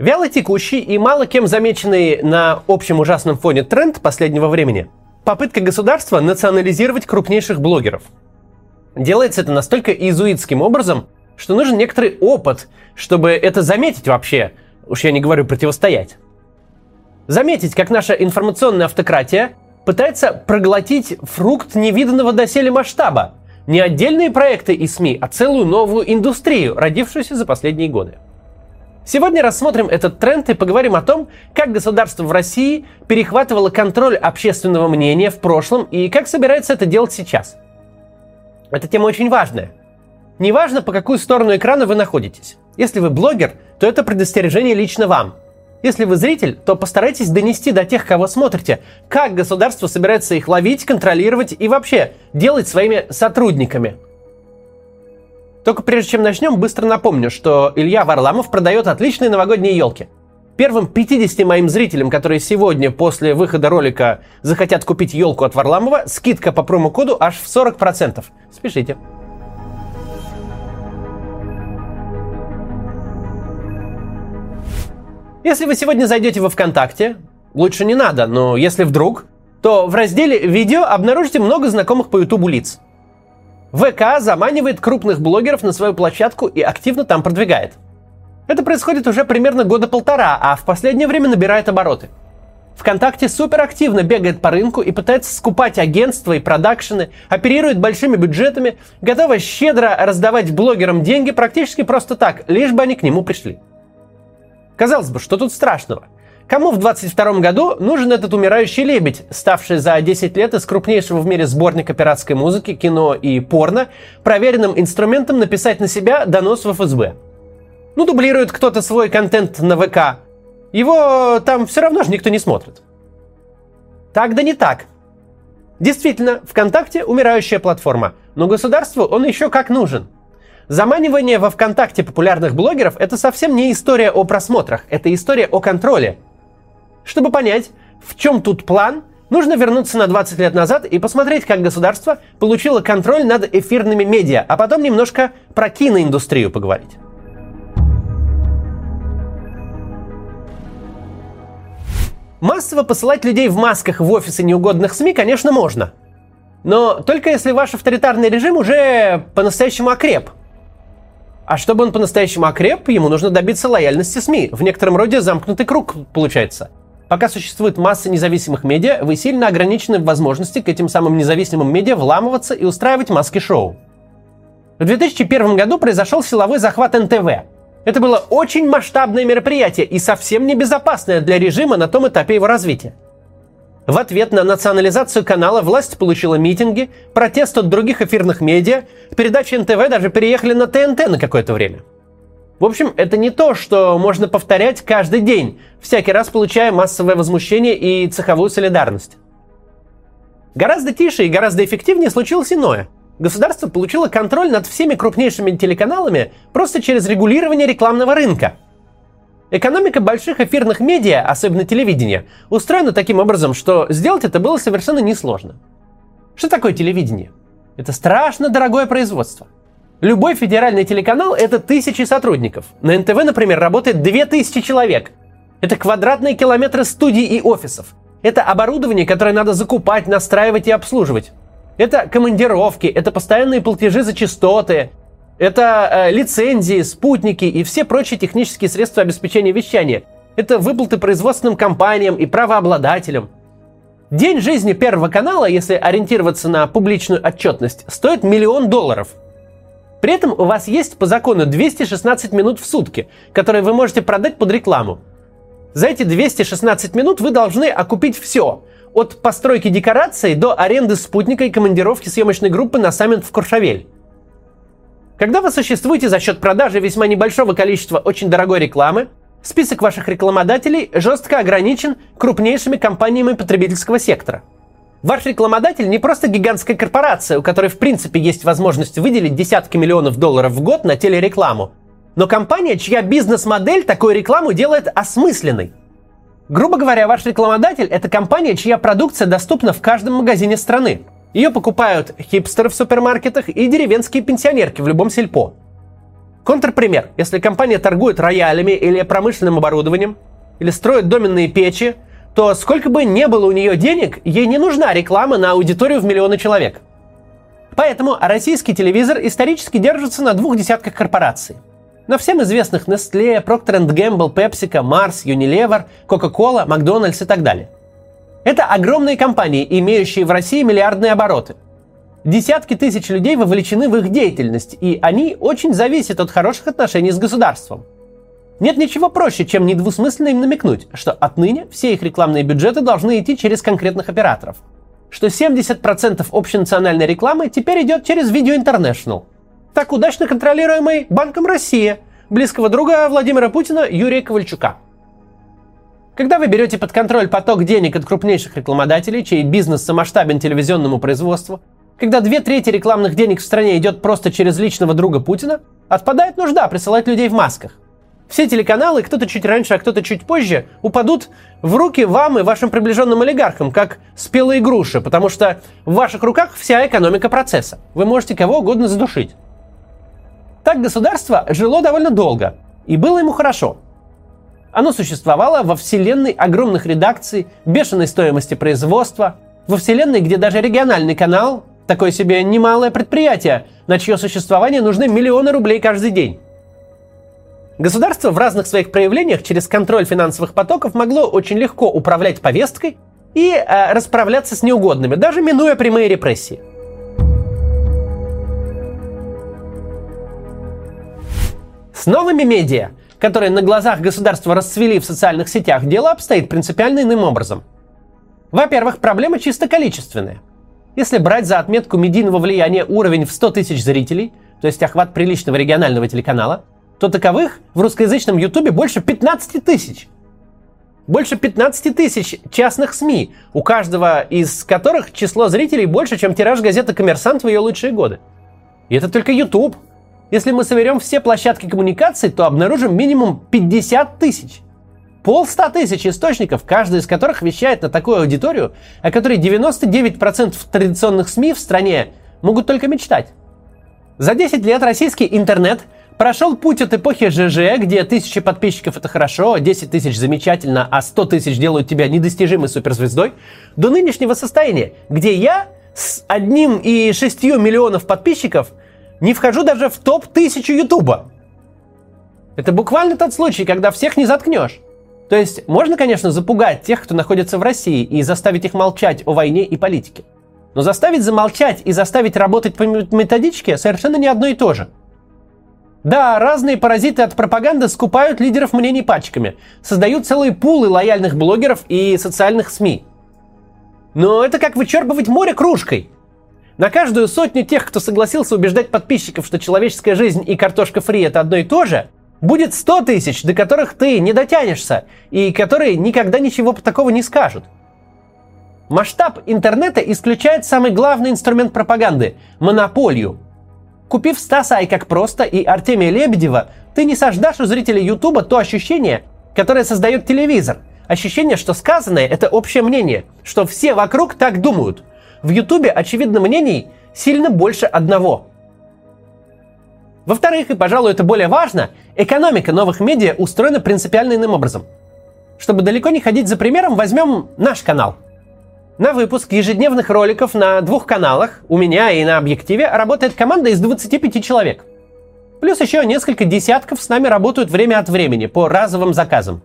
Вяло текущий и мало кем замеченный на общем ужасном фоне тренд последнего времени – попытка государства национализировать крупнейших блогеров. Делается это настолько иезуитским образом, что нужен некоторый опыт, чтобы это заметить вообще, уж я не говорю противостоять. Заметить, как наша информационная автократия пытается проглотить фрукт невиданного доселе масштаба. Не отдельные проекты и СМИ, а целую новую индустрию, родившуюся за последние годы. Сегодня рассмотрим этот тренд и поговорим о том, как государство в России перехватывало контроль общественного мнения в прошлом и как собирается это делать сейчас. Эта тема очень важная. Неважно, по какую сторону экрана вы находитесь. Если вы блогер, то это предостережение лично вам. Если вы зритель, то постарайтесь донести до тех, кого смотрите, как государство собирается их ловить, контролировать и вообще делать своими сотрудниками – только прежде чем начнем, быстро напомню, что Илья Варламов продает отличные новогодние елки. Первым 50 моим зрителям, которые сегодня после выхода ролика захотят купить елку от Варламова, скидка по промокоду аж в 40%. Спешите. Если вы сегодня зайдете во ВКонтакте, лучше не надо, но если вдруг, то в разделе «Видео» обнаружите много знакомых по Ютубу лиц. ВК заманивает крупных блогеров на свою площадку и активно там продвигает. Это происходит уже примерно года полтора, а в последнее время набирает обороты. ВКонтакте суперактивно бегает по рынку и пытается скупать агентства и продакшены, оперирует большими бюджетами, готова щедро раздавать блогерам деньги практически просто так, лишь бы они к нему пришли. Казалось бы, что тут страшного? Кому в 22 году нужен этот умирающий лебедь, ставший за 10 лет из крупнейшего в мире сборника пиратской музыки, кино и порно, проверенным инструментом написать на себя донос в ФСБ? Ну, дублирует кто-то свой контент на ВК. Его там все равно же никто не смотрит. Так да не так. Действительно, ВКонтакте умирающая платформа, но государству он еще как нужен. Заманивание во ВКонтакте популярных блогеров – это совсем не история о просмотрах, это история о контроле – чтобы понять, в чем тут план, нужно вернуться на 20 лет назад и посмотреть, как государство получило контроль над эфирными медиа, а потом немножко про киноиндустрию поговорить. Массово посылать людей в масках в офисы неугодных СМИ, конечно, можно. Но только если ваш авторитарный режим уже по-настоящему окреп. А чтобы он по-настоящему окреп, ему нужно добиться лояльности СМИ. В некотором роде замкнутый круг получается – Пока существует масса независимых медиа, вы сильно ограничены в возможности к этим самым независимым медиа вламываться и устраивать маски-шоу. В 2001 году произошел силовой захват НТВ. Это было очень масштабное мероприятие и совсем небезопасное для режима на том этапе его развития. В ответ на национализацию канала власть получила митинги, протест от других эфирных медиа, передачи НТВ даже переехали на ТНТ на какое-то время – в общем, это не то, что можно повторять каждый день, всякий раз получая массовое возмущение и цеховую солидарность. Гораздо тише и гораздо эффективнее случилось иное. Государство получило контроль над всеми крупнейшими телеканалами просто через регулирование рекламного рынка. Экономика больших эфирных медиа, особенно телевидения, устроена таким образом, что сделать это было совершенно несложно. Что такое телевидение? Это страшно дорогое производство – Любой федеральный телеканал – это тысячи сотрудников. На НТВ, например, работает 2000 человек. Это квадратные километры студий и офисов. Это оборудование, которое надо закупать, настраивать и обслуживать. Это командировки, это постоянные платежи за частоты, это э, лицензии, спутники и все прочие технические средства обеспечения вещания. Это выплаты производственным компаниям и правообладателям. День жизни Первого канала, если ориентироваться на публичную отчетность, стоит миллион долларов – при этом у вас есть по закону 216 минут в сутки, которые вы можете продать под рекламу. За эти 216 минут вы должны окупить все. От постройки декораций до аренды спутника и командировки съемочной группы на саммит в Куршавель. Когда вы существуете за счет продажи весьма небольшого количества очень дорогой рекламы, список ваших рекламодателей жестко ограничен крупнейшими компаниями потребительского сектора – Ваш рекламодатель не просто гигантская корпорация, у которой в принципе есть возможность выделить десятки миллионов долларов в год на телерекламу, но компания, чья бизнес-модель такую рекламу делает осмысленной. Грубо говоря, ваш рекламодатель – это компания, чья продукция доступна в каждом магазине страны. Ее покупают хипстеры в супермаркетах и деревенские пенсионерки в любом сельпо. Контрпример. Если компания торгует роялями или промышленным оборудованием, или строит доменные печи, то сколько бы не было у нее денег, ей не нужна реклама на аудиторию в миллионы человек. Поэтому российский телевизор исторически держится на двух десятках корпораций. На всем известных Nestle, Procter Gamble, PepsiCo, Mars, Unilever, Coca-Cola, McDonald's и так далее. Это огромные компании, имеющие в России миллиардные обороты. Десятки тысяч людей вовлечены в их деятельность, и они очень зависят от хороших отношений с государством. Нет ничего проще, чем недвусмысленно им намекнуть, что отныне все их рекламные бюджеты должны идти через конкретных операторов. Что 70% общенациональной рекламы теперь идет через Video International, так удачно контролируемый Банком России, близкого друга Владимира Путина Юрия Ковальчука. Когда вы берете под контроль поток денег от крупнейших рекламодателей, чей бизнес самоштабен телевизионному производству, когда две трети рекламных денег в стране идет просто через личного друга Путина, отпадает нужда присылать людей в масках. Все телеканалы, кто-то чуть раньше, а кто-то чуть позже, упадут в руки вам и вашим приближенным олигархам, как спелые груши, потому что в ваших руках вся экономика процесса. Вы можете кого угодно задушить. Так государство жило довольно долго, и было ему хорошо. Оно существовало во вселенной огромных редакций, бешеной стоимости производства, во вселенной, где даже региональный канал Такое себе немалое предприятие, на чье существование нужны миллионы рублей каждый день. Государство в разных своих проявлениях через контроль финансовых потоков могло очень легко управлять повесткой и э, расправляться с неугодными, даже минуя прямые репрессии. С новыми медиа, которые на глазах государства расцвели в социальных сетях, дело обстоит принципиально иным образом. Во-первых, проблема чисто количественная – если брать за отметку медийного влияния уровень в 100 тысяч зрителей, то есть охват приличного регионального телеканала, то таковых в русскоязычном Ютубе больше 15 тысяч. Больше 15 тысяч частных СМИ, у каждого из которых число зрителей больше, чем тираж газеты «Коммерсант» в ее лучшие годы. И это только YouTube. Если мы соберем все площадки коммуникаций, то обнаружим минимум 50 тысяч. Полста тысяч источников, каждый из которых вещает на такую аудиторию, о которой 99% традиционных СМИ в стране могут только мечтать. За 10 лет российский интернет прошел путь от эпохи ЖЖ, где тысячи подписчиков это хорошо, 10 тысяч замечательно, а 100 тысяч делают тебя недостижимой суперзвездой, до нынешнего состояния, где я с одним и шестью миллионов подписчиков не вхожу даже в топ-1000 Ютуба. Это буквально тот случай, когда всех не заткнешь. То есть можно, конечно, запугать тех, кто находится в России, и заставить их молчать о войне и политике. Но заставить замолчать и заставить работать по методичке совершенно не одно и то же. Да, разные паразиты от пропаганды скупают лидеров мнений пачками, создают целые пулы лояльных блогеров и социальных СМИ. Но это как вычерпывать море кружкой. На каждую сотню тех, кто согласился убеждать подписчиков, что человеческая жизнь и картошка фри это одно и то же, будет 100 тысяч, до которых ты не дотянешься, и которые никогда ничего такого не скажут. Масштаб интернета исключает самый главный инструмент пропаганды – монополию. Купив Стаса и как просто и Артемия Лебедева, ты не сождашь у зрителей Ютуба то ощущение, которое создает телевизор. Ощущение, что сказанное – это общее мнение, что все вокруг так думают. В Ютубе, очевидно, мнений сильно больше одного – во-вторых, и, пожалуй, это более важно, экономика новых медиа устроена принципиально иным образом. Чтобы далеко не ходить за примером, возьмем наш канал. На выпуск ежедневных роликов на двух каналах, у меня и на объективе, работает команда из 25 человек. Плюс еще несколько десятков с нами работают время от времени по разовым заказам.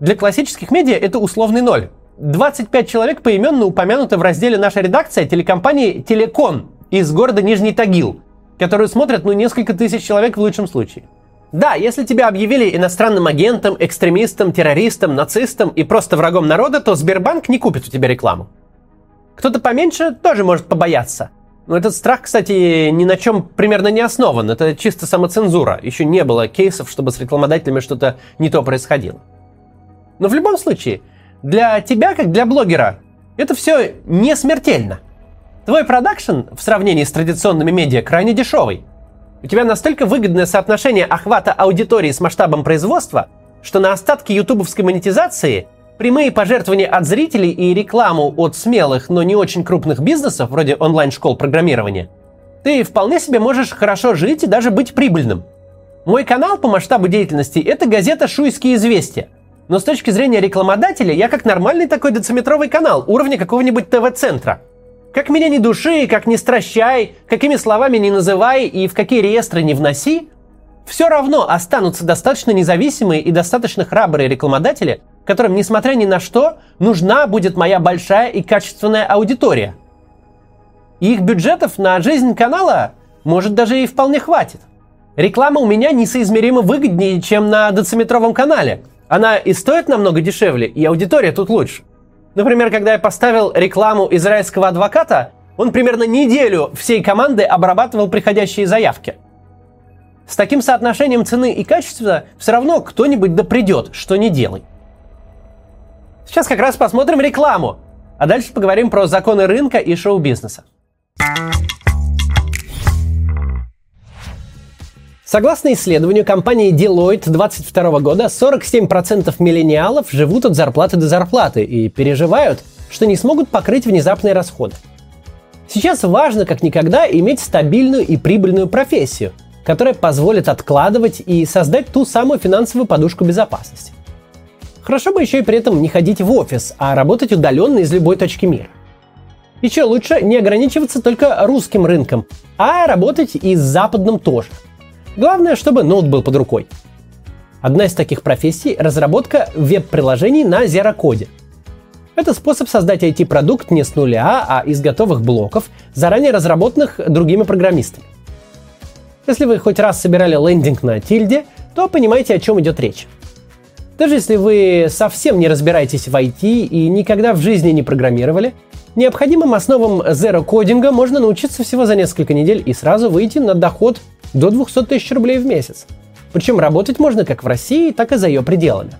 Для классических медиа это условный ноль. 25 человек поименно упомянуты в разделе «Наша редакция» телекомпании «Телекон» из города Нижний Тагил – которую смотрят, ну, несколько тысяч человек в лучшем случае. Да, если тебя объявили иностранным агентом, экстремистом, террористом, нацистом и просто врагом народа, то Сбербанк не купит у тебя рекламу. Кто-то поменьше тоже может побояться. Но этот страх, кстати, ни на чем примерно не основан. Это чисто самоцензура. Еще не было кейсов, чтобы с рекламодателями что-то не то происходило. Но в любом случае, для тебя, как для блогера, это все не смертельно. Твой продакшн в сравнении с традиционными медиа крайне дешевый. У тебя настолько выгодное соотношение охвата аудитории с масштабом производства, что на остатки ютубовской монетизации прямые пожертвования от зрителей и рекламу от смелых, но не очень крупных бизнесов, вроде онлайн-школ программирования, ты вполне себе можешь хорошо жить и даже быть прибыльным. Мой канал по масштабу деятельности – это газета «Шуйские известия». Но с точки зрения рекламодателя, я как нормальный такой дециметровый канал, уровня какого-нибудь ТВ-центра. Как меня не души, как не стращай, какими словами не называй и в какие реестры не вноси, все равно останутся достаточно независимые и достаточно храбрые рекламодатели, которым, несмотря ни на что, нужна будет моя большая и качественная аудитория. Их бюджетов на жизнь канала может даже и вполне хватит. Реклама у меня несоизмеримо выгоднее, чем на дециметровом канале. Она и стоит намного дешевле, и аудитория тут лучше. Например, когда я поставил рекламу израильского адвоката, он примерно неделю всей команды обрабатывал приходящие заявки. С таким соотношением цены и качества все равно кто-нибудь да придет, что не делай. Сейчас как раз посмотрим рекламу, а дальше поговорим про законы рынка и шоу-бизнеса. Согласно исследованию компании Deloitte 2022 года, 47% миллениалов живут от зарплаты до зарплаты и переживают, что не смогут покрыть внезапные расходы. Сейчас важно как никогда иметь стабильную и прибыльную профессию, которая позволит откладывать и создать ту самую финансовую подушку безопасности. Хорошо бы еще и при этом не ходить в офис, а работать удаленно из любой точки мира. Еще лучше не ограничиваться только русским рынком, а работать и с западным тоже – Главное, чтобы ноут был под рукой. Одна из таких профессий – разработка веб-приложений на Zero-коде. Это способ создать IT-продукт не с нуля, а из готовых блоков, заранее разработанных другими программистами. Если вы хоть раз собирали лендинг на тильде, то понимаете, о чем идет речь. Даже если вы совсем не разбираетесь в IT и никогда в жизни не программировали, необходимым основам Zero кодинга можно научиться всего за несколько недель и сразу выйти на доход до 200 тысяч рублей в месяц. Причем работать можно как в России, так и за ее пределами.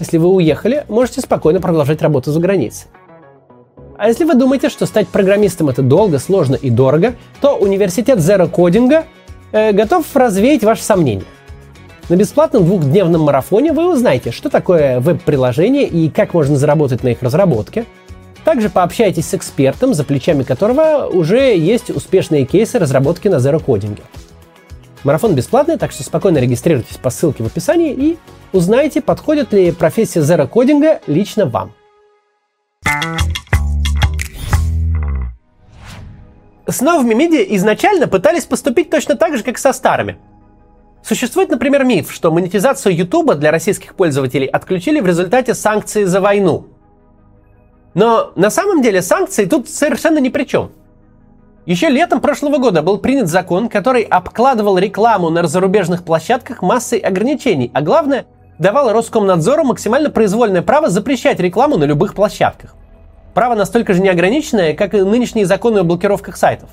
Если вы уехали, можете спокойно продолжать работу за границей. А если вы думаете, что стать программистом это долго, сложно и дорого, то университет Zero Coding э, готов развеять ваши сомнения. На бесплатном двухдневном марафоне вы узнаете, что такое веб-приложение и как можно заработать на их разработке. Также пообщайтесь с экспертом, за плечами которого уже есть успешные кейсы разработки на Zero Coding. Марафон бесплатный, так что спокойно регистрируйтесь по ссылке в описании и узнайте, подходит ли профессия Zero кодинга лично вам. С новыми медиа изначально пытались поступить точно так же, как со старыми. Существует, например, миф, что монетизацию YouTube для российских пользователей отключили в результате санкций за войну. Но на самом деле санкции тут совершенно ни при чем. Еще летом прошлого года был принят закон, который обкладывал рекламу на зарубежных площадках массой ограничений, а главное, давал Роскомнадзору максимально произвольное право запрещать рекламу на любых площадках. Право настолько же неограниченное, как и нынешние законы о блокировках сайтов.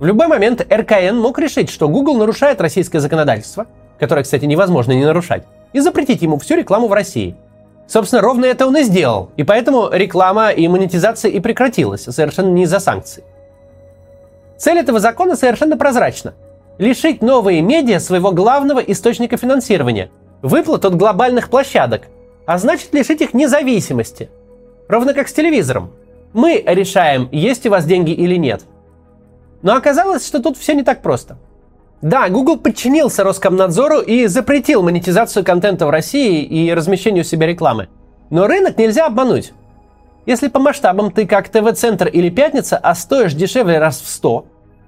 В любой момент РКН мог решить, что Google нарушает российское законодательство, которое, кстати, невозможно не нарушать, и запретить ему всю рекламу в России. Собственно, ровно это он и сделал, и поэтому реклама и монетизация и прекратилась, совершенно не из-за санкций. Цель этого закона совершенно прозрачна. Лишить новые медиа своего главного источника финансирования – выплат от глобальных площадок, а значит лишить их независимости. Ровно как с телевизором. Мы решаем, есть у вас деньги или нет. Но оказалось, что тут все не так просто. Да, Google подчинился Роскомнадзору и запретил монетизацию контента в России и размещению себя рекламы. Но рынок нельзя обмануть. Если по масштабам ты как ТВ-центр или Пятница, а стоишь дешевле раз в 100,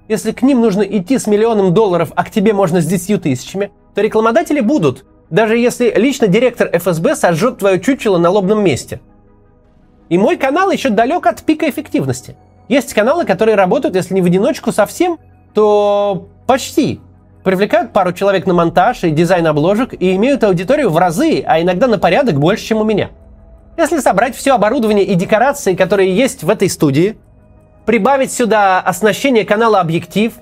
если к ним нужно идти с миллионом долларов, а к тебе можно с 10 тысячами, то рекламодатели будут, даже если лично директор ФСБ сожжет твое чучело на лобном месте. И мой канал еще далек от пика эффективности. Есть каналы, которые работают, если не в одиночку совсем, то почти. Привлекают пару человек на монтаж и дизайн обложек и имеют аудиторию в разы, а иногда на порядок больше, чем у меня – если собрать все оборудование и декорации, которые есть в этой студии, прибавить сюда оснащение канала «Объектив»,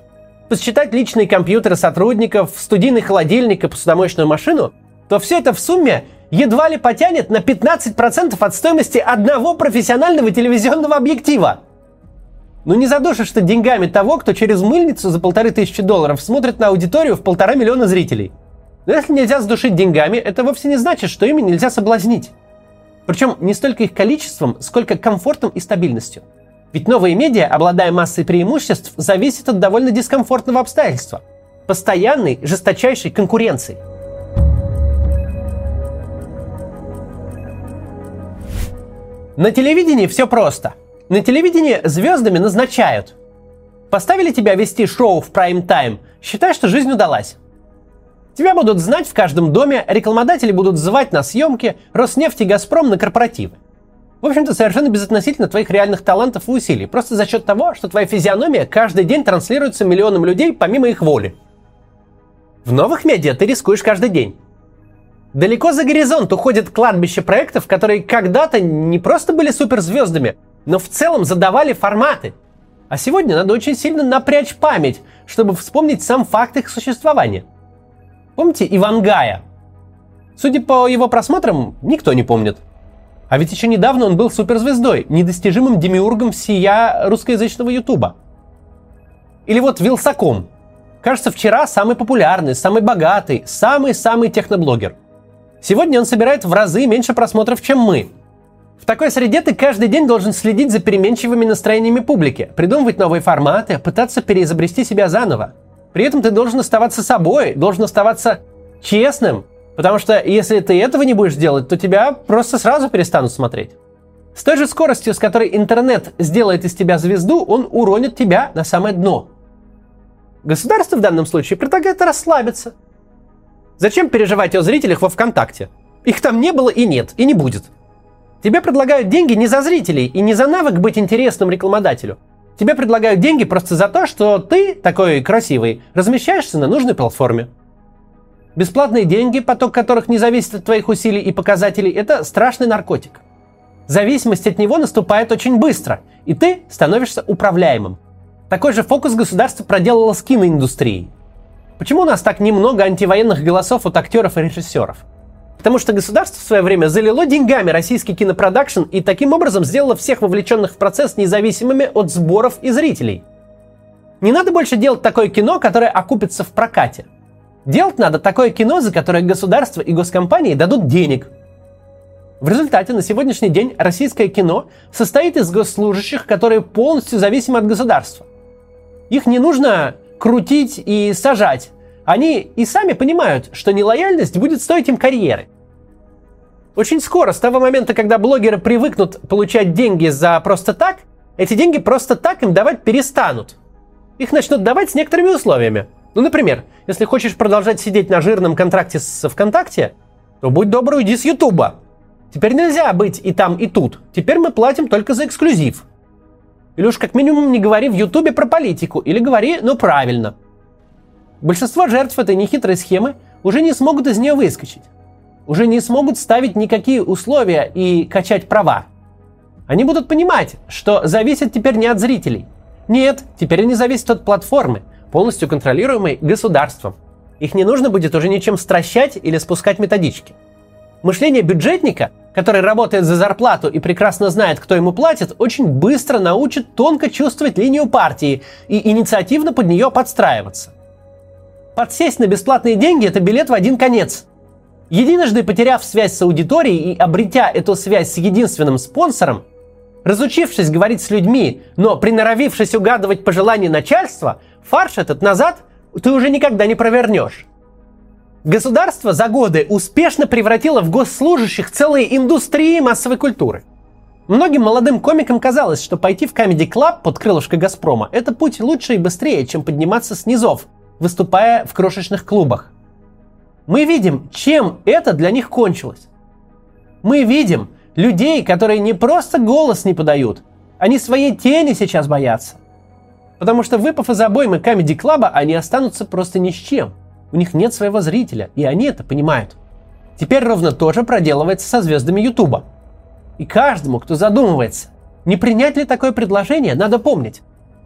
посчитать личные компьютеры сотрудников, студийный холодильник и посудомоечную машину, то все это в сумме едва ли потянет на 15% от стоимости одного профессионального телевизионного объектива. Ну не задушишь ты деньгами того, кто через мыльницу за полторы тысячи долларов смотрит на аудиторию в полтора миллиона зрителей. Но если нельзя сдушить деньгами, это вовсе не значит, что ими нельзя соблазнить. Причем не столько их количеством, сколько комфортом и стабильностью. Ведь новые медиа, обладая массой преимуществ, зависят от довольно дискомфортного обстоятельства. постоянной, жесточайшей конкуренции. На телевидении все просто. На телевидении звездами назначают. Поставили тебя вести шоу в прайм-тайм, считай, что жизнь удалась. Тебя будут знать в каждом доме, рекламодатели будут звать на съемки, Роснефть и Газпром на корпоративы. В общем-то, совершенно безотносительно твоих реальных талантов и усилий. Просто за счет того, что твоя физиономия каждый день транслируется миллионам людей помимо их воли. В новых медиа ты рискуешь каждый день. Далеко за горизонт уходит кладбище проектов, которые когда-то не просто были суперзвездами, но в целом задавали форматы. А сегодня надо очень сильно напрячь память, чтобы вспомнить сам факт их существования. Помните Ивангая? Судя по его просмотрам, никто не помнит. А ведь еще недавно он был суперзвездой, недостижимым демиургом всея русскоязычного ютуба. Или вот Вилсаком. Кажется, вчера самый популярный, самый богатый, самый-самый техноблогер – Сегодня он собирает в разы меньше просмотров, чем мы. В такой среде ты каждый день должен следить за переменчивыми настроениями публики, придумывать новые форматы, пытаться переизобрести себя заново. При этом ты должен оставаться собой, должен оставаться честным, потому что если ты этого не будешь делать, то тебя просто сразу перестанут смотреть. С той же скоростью, с которой интернет сделает из тебя звезду, он уронит тебя на самое дно. Государство в данном случае предлагает расслабиться – Зачем переживать о зрителях во ВКонтакте? Их там не было и нет, и не будет. Тебе предлагают деньги не за зрителей и не за навык быть интересным рекламодателю. Тебе предлагают деньги просто за то, что ты, такой красивый, размещаешься на нужной платформе. Бесплатные деньги, поток которых не зависит от твоих усилий и показателей, это страшный наркотик. Зависимость от него наступает очень быстро, и ты становишься управляемым. Такой же фокус государство проделало с киноиндустрией. Почему у нас так немного антивоенных голосов от актеров и режиссеров? Потому что государство в свое время залило деньгами российский кинопродакшн и таким образом сделало всех вовлеченных в процесс независимыми от сборов и зрителей. Не надо больше делать такое кино, которое окупится в прокате. Делать надо такое кино, за которое государство и госкомпании дадут денег. В результате на сегодняшний день российское кино состоит из госслужащих, которые полностью зависимы от государства. Их не нужно крутить и сажать. Они и сами понимают, что нелояльность будет стоить им карьеры. Очень скоро, с того момента, когда блогеры привыкнут получать деньги за просто так, эти деньги просто так им давать перестанут. Их начнут давать с некоторыми условиями. Ну, например, если хочешь продолжать сидеть на жирном контракте с ВКонтакте, то будь добр, уйди с Ютуба. Теперь нельзя быть и там, и тут. Теперь мы платим только за эксклюзив. Или уж как минимум не говори в Ютубе про политику, или говори, но правильно. Большинство жертв этой нехитрой схемы уже не смогут из нее выскочить. Уже не смогут ставить никакие условия и качать права. Они будут понимать, что зависят теперь не от зрителей. Нет, теперь они зависят от платформы, полностью контролируемой государством. Их не нужно будет уже ничем стращать или спускать методички. Мышление бюджетника который работает за зарплату и прекрасно знает, кто ему платит, очень быстро научит тонко чувствовать линию партии и инициативно под нее подстраиваться. Подсесть на бесплатные деньги – это билет в один конец. Единожды потеряв связь с аудиторией и обретя эту связь с единственным спонсором, разучившись говорить с людьми, но приноровившись угадывать пожелания начальства, фарш этот назад ты уже никогда не провернешь. Государство за годы успешно превратило в госслужащих целые индустрии массовой культуры. Многим молодым комикам казалось, что пойти в Comedy Club под крылышко Газпрома – это путь лучше и быстрее, чем подниматься с низов, выступая в крошечных клубах. Мы видим, чем это для них кончилось. Мы видим людей, которые не просто голос не подают, они своей тени сейчас боятся. Потому что выпав из обоймы Comedy Club, они останутся просто ни с чем. У них нет своего зрителя, и они это понимают. Теперь ровно то же проделывается со звездами Ютуба. И каждому, кто задумывается, не принять ли такое предложение, надо помнить.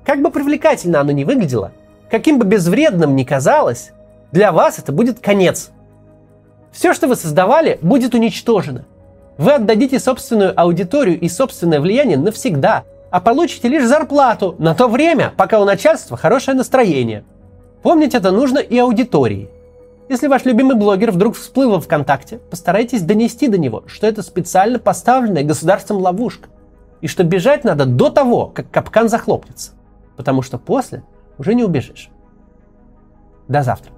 Как бы привлекательно оно ни выглядело, каким бы безвредным ни казалось, для вас это будет конец. Все, что вы создавали, будет уничтожено. Вы отдадите собственную аудиторию и собственное влияние навсегда, а получите лишь зарплату на то время, пока у начальства хорошее настроение – Помнить это нужно и аудитории. Если ваш любимый блогер вдруг всплыл во ВКонтакте, постарайтесь донести до него, что это специально поставленная государством ловушка, и что бежать надо до того, как капкан захлопнется, потому что после уже не убежишь. До завтра.